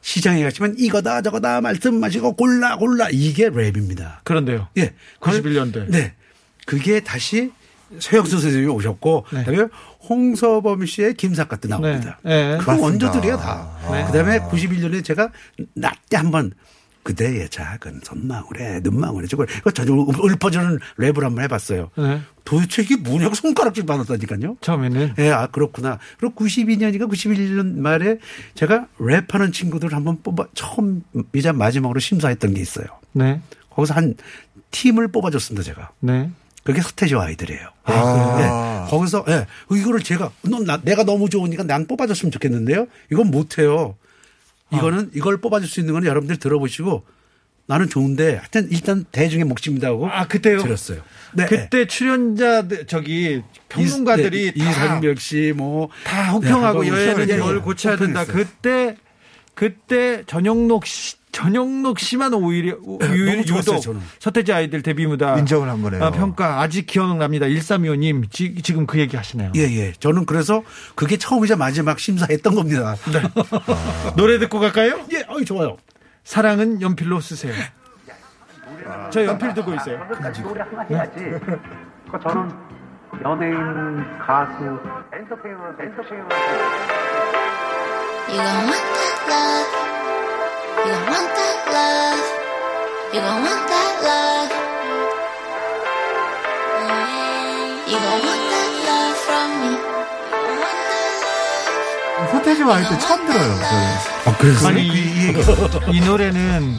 S6: 시장에 갔지만 이거다 저거다 말씀 마시고 골라 골라 이게 랩입니다.
S1: 그런데요.
S6: 예.
S1: 91년도에.
S6: 네. 그게 다시 서영수 선생님이 오셨고
S1: 네.
S6: 그다음에 홍서범 씨의 김사과 때 나옵니다.
S1: 네. 네.
S6: 그. 원조들이야 다.
S1: 네.
S6: 그다음에 91년에 제가 낮때 한번 그대의 작은 손망울에 눈망울에 저걸 이거 전혀 읊어주는 랩을 한번 해봤어요.
S1: 네.
S6: 도대체 이게 뭐냐고 손가락질 받았다니까요.
S1: 처음에는
S6: 예, 아, 그렇구나. 그리고 92년인가 91년 말에 제가 랩하는 친구들 한번 뽑아, 처음이자 마지막으로 심사했던 게 있어요.
S1: 네.
S6: 거기서 한 팀을 뽑아줬습니다, 제가.
S1: 네.
S6: 그게 서태지와 아이들이에요.
S5: 아.
S6: 네. 거기서, 예, 이거를 제가, 너, 나, 내가 너무 좋으니까 난 뽑아줬으면 좋겠는데요. 이건 못해요. 이거는, 이걸 뽑아줄 수 있는 건 여러분들 들어보시고 나는 좋은데 하여튼 일단 대중의 몫입니다 하고.
S1: 아 그때요?
S6: 들었어요. 네.
S1: 그때 출연자 저기 평론가들이
S6: 이,
S1: 다,
S6: 이상벽 씨, 뭐.
S1: 다 혹평하고
S6: 네, 예, 예.
S1: 뭘 고쳐야 된다. 그때 그때 전영록 씨 전영록 씨만 오히려 유,
S6: 너무 좋았어요,
S1: 유독. 서태지 아이들 데뷔 무다
S5: 인정을 한 거네요.
S1: 아, 평가 아직 기억납니다. 1325님 지금 그 얘기 하시네요.
S6: 예, 예. 저는 그래서 그게 처음이자 마지막 심사했던 겁니다.
S1: 네. 노래 듣고 갈까요?
S6: 예, 어이, 좋아요.
S1: 사랑은 연필로 쓰세요. 저 연필 들고 있어요.
S7: 노래 하나 해야지. 그 저는 연예인, 가수, 엔터테이너, 엔터테이너.
S8: You gon' want that love. You gon' want that love. You gon' want that love. You gon' want that love from me. You gon' want that love.
S5: 서태지와 아이들 처음 들어요. 저는.
S6: 아, 그래서
S1: 아니 이, 이 노래는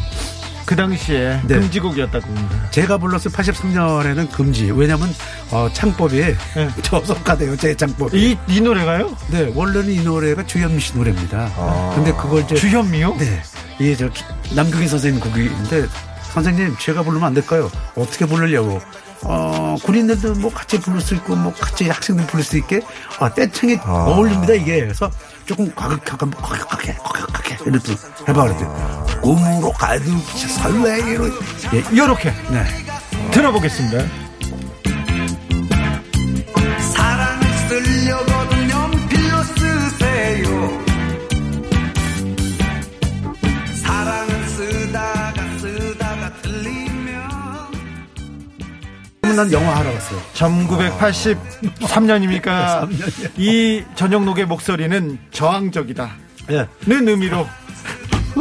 S1: 그 당시에
S6: 네.
S1: 금지곡이었다고 합니다.
S6: 제가 불렀을 83년에는 금지. 왜냐면, 어, 창법이 저속화돼요, 제 창법이.
S1: 이, 이 노래가요?
S6: 네, 원래는 이 노래가 주현미 씨 노래입니다. 근데 그걸 이제.
S1: 주현미요?
S6: 네. 이게 저 남극인 선생님 곡인데 선생님 제가 부르면 안 될까요? 어떻게 부르려고? 어, 군인들도 뭐 같이 부를 수 있고 뭐 같이 학생들 부를 수 있게 아, 떼창이 어울립니다 이게. 그래서 조금 과격하게 과격하게 과격하게 이렇게 해봐 그랬더니 꿈으로 가득 설레기로 예,
S1: 이렇게
S6: 네.
S1: 들어보겠습니다.
S2: 사랑을 쓰려고
S6: 그러면 난 영화 하러 갔어요.
S1: 1983년입니까? 이 전영록의 목소리는 저항적이다.
S6: 예.
S1: 는 의미로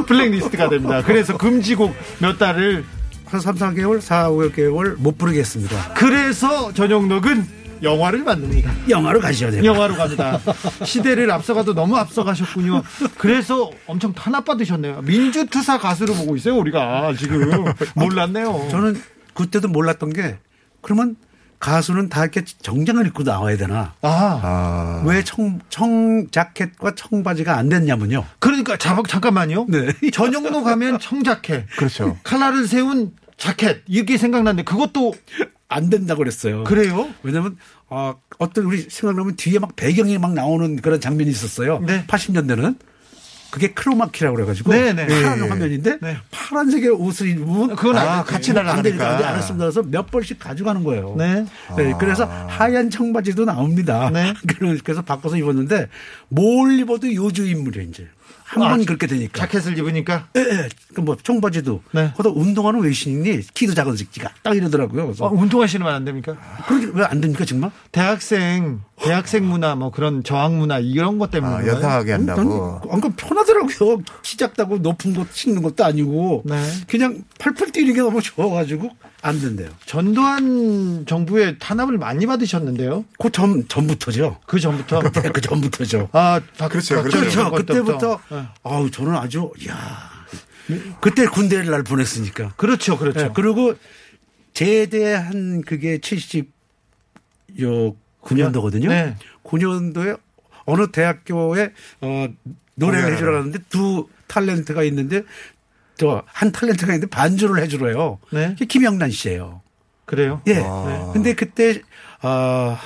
S1: 블랙리스트가 됩니다. 그래서 금지곡 몇 달을
S6: 한 3, 4개월, 4, 5개월 못 부르겠습니다.
S1: 그래서 전영록은 영화를 만듭니다.
S6: 영화로 가셔야 돼요.
S1: 영화로 갑니다. 시대를 앞서가도 너무 앞서가셨군요. 그래서 엄청 탄압받으셨네요. 민주투사 가수로 보고 있어요, 우리가 지금. 몰랐네요.
S6: 저는 그때도 몰랐던 게 그러면 가수는 다 이렇게 정장을 입고 나와야 되나?
S1: 아,
S5: 아.
S6: 왜 청, 청 자켓과 청바지가 안 됐냐면요.
S1: 그러니까 자, 잠깐만요.
S6: 네.
S1: 전용로 가면 청자켓.
S5: 그렇죠.
S1: 칼라를 세운 자켓. 이게 생각났는데 그것도
S6: 안 된다고 그랬어요.
S1: 그래요?
S6: 왜냐면 어, 어떤 우리 생각나면 뒤에 막 배경이 막 나오는 그런 장면이 있었어요.
S1: 네.
S6: 80년대는 그게 크로마키라고 그래가지고
S1: 네, 네.
S6: 파란
S5: 네.
S6: 화면인데
S1: 네.
S6: 파란색의 옷을 입으면
S1: 그건 안
S6: 아,
S1: 돼.
S6: 같이 날아가니까 안
S5: 되니까.
S6: 되니까 안 했습니다. 그래서 몇 벌씩 가져가는 거예요.
S1: 네.
S6: 네, 그래서 하얀 청바지도 나옵니다.
S1: 네.
S6: 그래서 바꿔서 입었는데 뭘 입어도 요주 인물이에요 이제. 한번 그렇게 되니까.
S1: 자켓을 입으니까
S6: 예, 예. 그뭐 청바지도.
S1: 네.
S6: 거기다 운동하는 외신이니 키도 작은 새끼가 딱 이러더라고요. 그래서
S1: 어, 운동화 신으면 안 됩니까?
S6: 그렇게 왜안 됩니까 정말?
S1: 대학생 대학생 문화 뭐 그런 저항 문화 이런 것 때문에
S5: 아? 연상하게 한다고.
S6: 안그 편하더라고요. 키 작다고 높은 거 신는 것도 아니고
S1: 네.
S6: 그냥 팔팔 뛰는 게 너무 좋아가지고 안 된대요.
S1: 전두환 정부의 탄압을 많이 받으셨는데요.
S6: 그 전, 전부터죠.
S1: 그 전부터
S6: 네, 그 전부터죠.
S1: 아 박-
S5: 그렇죠, 그렇죠.
S6: 그렇죠. 그때부터
S1: 네.
S6: 아우 저는 아주 야 그때 군대를 날 보냈으니까.
S1: 그렇죠, 그렇죠.
S6: 네, 그리고 제대한 그게 70요 9년도거든요.
S1: 네.
S6: 9년도에 어느 대학교에 어 노래를 해주러 가는데 두 탤런트가 있는데 저 한 탤런트가 있는데 반주를 해주러 해요.
S1: 네.
S6: 김영란 씨예요.
S1: 그래요?
S6: 예.
S5: 와.
S6: 근데 그때 어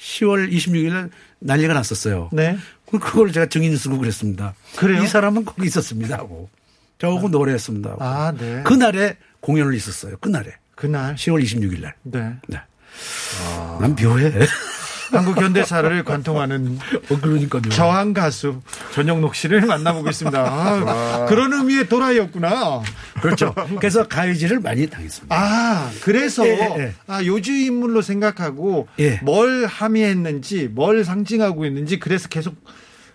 S6: 10월 26일 날 난리가 났었어요.
S1: 네.
S6: 그- 그걸 제가 증인 쓰고 그랬습니다.
S1: 그래요?
S6: 이 사람은 거기 있었습니다 하고 저하고 노래했습니다. 하고.
S1: 아, 네.
S6: 그날에 공연을 있었어요. 그날에
S1: 그날
S6: 10월 26일 날.
S1: 네.
S6: 네. 난 묘해.
S1: 한국 현대사를 관통하는
S6: 어, 그러니까요.
S1: 저항 가수 전영록 씨를 만나보겠습니다. 아, 그런 의미의 도라이였구나.
S6: 그렇죠. 그래서 가해질을 많이 당했습니다.
S1: 아, 그래서
S6: 예, 예, 예.
S1: 아, 요주 인물로 생각하고
S6: 예.
S1: 뭘 함의했는지, 뭘 상징하고 있는지 그래서 계속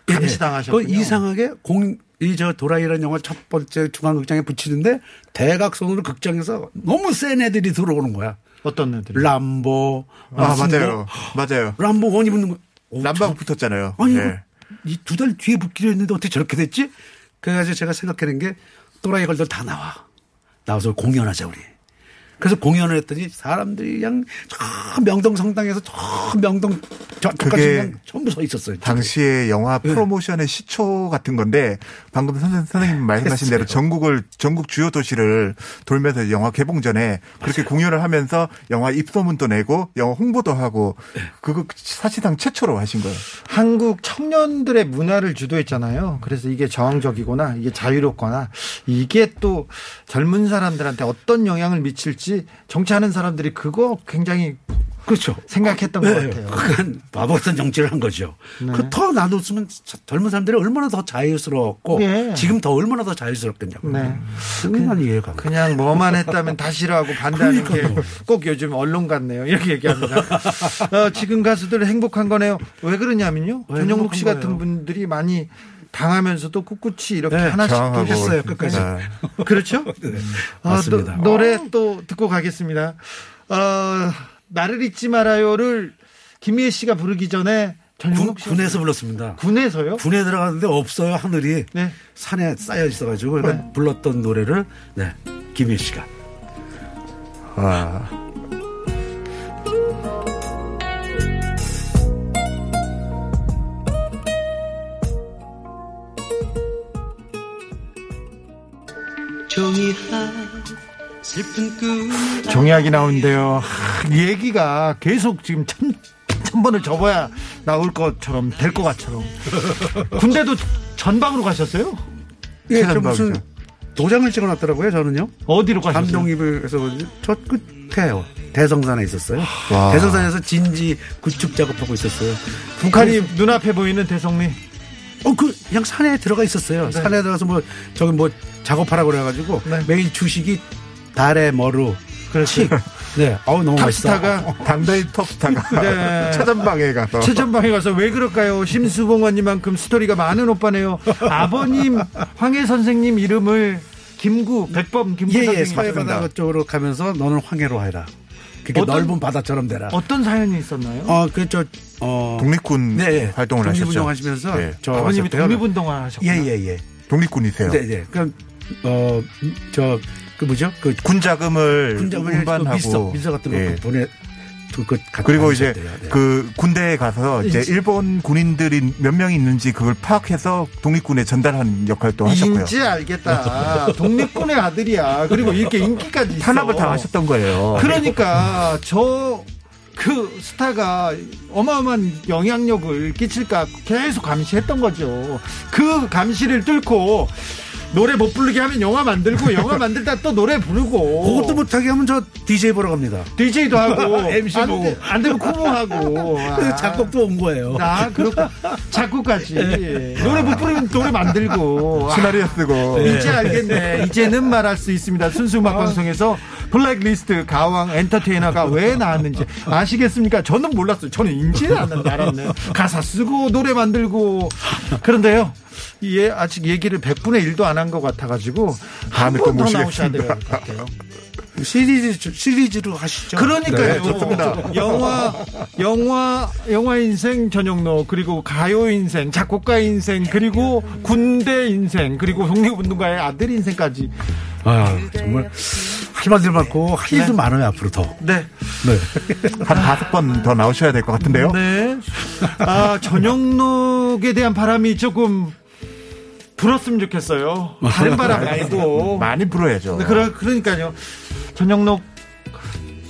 S1: 감시당하셨군요.
S6: 그 이상하게 공, 이저 도라이라는 영화 첫 번째 중앙극장에 붙이는데 대각선으로 극장에서 너무 센 애들이 들어오는 거야.
S1: 어떤 애들?
S6: 람보.
S5: 아,
S6: 무슨
S5: 맞아요.
S6: 뭐
S5: 맞아요.
S6: 람보 원 입는 거. 오,
S5: 남방 붙었잖아요.
S6: 아니,
S5: 예.
S6: 이두 달 뒤에 붙기로 했는데 어떻게 저렇게 됐지? 그래가지고 제가 생각하는 게 또라이 걸들 다 나와. 나와서 공연하자, 우리. 그래서 공연을 했더니 사람들이 그냥 저 명동 성당에서 저 명동 저까지 그냥 전부 서 있었어요.
S5: 당시에 영화
S6: 네.
S5: 프로모션의 시초 같은 건데 방금 선생, 선생님 말씀하신 대로 전국을 전국 주요 도시를 돌면서 영화 개봉 전에 그렇게 공연을 하면서 영화 입소문도 내고 영화 홍보도 하고 그거 사실상 최초로 하신 거예요.
S1: 한국 청년들의 문화를 주도했잖아요. 그래서 이게 저항적이거나 이게 자유롭거나 이게 또 젊은 사람들한테 어떤 영향을 미칠지 정치하는 사람들이 그거 굉장히
S6: 그렇죠.
S1: 생각했던 것
S6: 네,
S1: 같아요.
S6: 그건 바보 같은 정치를 한 거죠.
S1: 네.
S6: 그더 나눴으면 젊은 사람들이 얼마나 더 자유스러웠고
S1: 예.
S6: 지금 더 얼마나 더 자유스럽겠냐고.
S1: 네.
S6: 그건 이해가.
S1: 그냥 뭐만 했다면 다 싫어하고 반대하는 게 꼭 요즘 언론 같네요. 이렇게 얘기합니다. 어, 지금 가수들 행복한 거네요. 왜 그러냐면요.
S6: 왜
S1: 전영록 씨 같은? 분들이 많이 당하면서도 꿋꿋이 이렇게
S6: 네,
S1: 하나씩
S6: 했어요, 끝까지.
S5: 네.
S1: 그렇죠? 아,
S6: 맞습니다.
S1: 또 노래 또 듣고 가겠습니다. 어, 나를 잊지 말아요를 김희애 씨가 부르기 전에
S6: 군, 군에서 불렀습니다.
S1: 군에서요?
S6: 군에 들어갔는데 없어요 하늘이
S1: 네.
S6: 산에 쌓여 있어가지고 그러니까 불렀던 노래를 네 김일 씨가
S5: 아,
S1: 종이학이 나오는데요. 얘기가 계속 지금 천, 천 번을 접어야 나올 것처럼 될 것 같처럼. 군대도 전방으로 가셨어요?
S6: 예, 저. 무슨 도장을 찍어놨더라고요 저는요
S1: 어디로 가셨어요?
S6: 감독입을 해서 저 끝에요 대성산에 있었어요
S5: 와.
S6: 대성산에서 진지 구축 작업하고 있었어요
S1: 북한이 눈앞에 보이는 대성리.
S6: 어 그 그냥 산에 들어가 있었어요 산에 들어가서 뭐 저기 뭐 작업하라고 그래가지고
S1: 네.
S6: 매일 주식이 달에 머루
S1: 그렇지.
S6: 네 어우 너무
S1: 탑스타가
S5: 당대의 톱스타가
S1: 네.
S5: 최전방에 가서
S1: 최전방에 가서 왜 그럴까요? 심수봉원님만큼 스토리가 많은 오빠네요. 아버님 황해 선생님 이름을 김구 백범 김구
S6: 예예
S1: 선생님
S6: 서해바다
S1: 맞습니다.
S6: 쪽으로 가면서 너는 황해로 해라. 그게
S1: 어떤-
S6: 넓은 바다처럼 되라.
S1: 어떤 사연이 있었나요?
S6: 어, 그저 어.
S5: 독립군
S6: 네,
S5: 활동을 하셨죠.
S6: 독립운동 하시면서
S5: 예.
S6: 저
S1: 아버님이. 독립운동을 하셨구나.
S6: 예, 예, 예.
S5: 독립군이세요.
S6: 네, 네. 그럼 어저 그 뭐죠? 그
S5: 군 자금을
S6: 군자분이
S5: 운반하고
S6: 미서 미서 같은 거
S5: 예.
S6: 보내 그, 그
S5: 그리고 이제.
S6: 네.
S5: 그 군대에 가서 이제 일본 군인들이 몇명 있는지 그걸 파악해서 독립군에 전달하는 역할도 하셨고요.
S1: 인지 알겠다. 독립군의 아들이야. 그리고 이렇게 인기까지 있어.
S5: 탄압을 당하셨던 거예요.
S1: 그러니까 저 그 스타가 어마어마한 영향력을 끼칠까 계속 감시했던 거죠. 그 감시를 뚫고 노래 못 부르게 하면 영화 만들고 영화 만들다 또 노래 부르고
S6: 그것도 못하게 하면 저 DJ 보러 갑니다.
S1: DJ도 하고
S6: MC
S1: 안,
S6: 보고.
S1: 돼- 안 되면 코보하고
S6: 그래서 작곡도 온 거예요.
S1: 아 그렇고 작곡까지 노래 못 부르면 노래 만들고 아,
S5: 시나리오 쓰고.
S1: 이제 알겠네. 이제는 말할 수 있습니다. 순수 음악 방송에서 블랙리스트 가왕 엔터테이너가 왜 나왔는지 아시겠습니까? 저는 몰랐어요. 저는 인지를 않는데 알았네. 가사 쓰고 노래 만들고 그런데요. 예, 아직 얘기를 100분의 1도 안 한 것 같아가지고
S5: 다음에
S1: 한또번더 나오셔야 될. 것 같아요.
S6: 시리즈 시리즈로 하시죠.
S1: 그러니까요.
S5: 네.
S1: 영화, 영화, 영화 인생 전영록 그리고 가요 인생, 작곡가 인생 그리고 군대 인생 그리고 독립운동가의 아들 인생까지.
S6: 아 정말 할 말들 많고 할 일도 많아요 앞으로 더.
S1: 네.
S6: 네.
S5: 한 다섯 번 더 나오셔야 될 것 같은데요.
S1: 네. 아, 전영록에 대한 바람이 조금 불었으면 좋겠어요. 다른 바람 말고.
S5: 많이 불어야죠.
S1: 네, 그러, 그러니까요. 전영록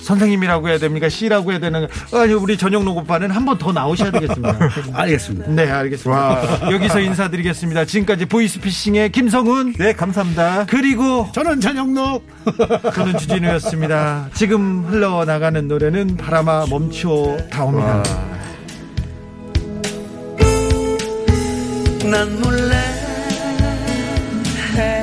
S1: 선생님이라고 해야 됩니까? 씨라고 해야 되는, 아니, 우리 전영록 오빠는 한 번 더 나오셔야 되겠습니다.
S6: 알겠습니다.
S1: 네, 알겠습니다. 여기서 인사드리겠습니다. 지금까지 보이스피싱의 김성훈.
S5: 네, 감사합니다.
S1: 그리고
S6: 저는 전영록.
S1: 저는 주진우였습니다. 지금 흘러나가는 노래는 바람아 멈추어 다옵니다.
S2: 난 몰래 mujer.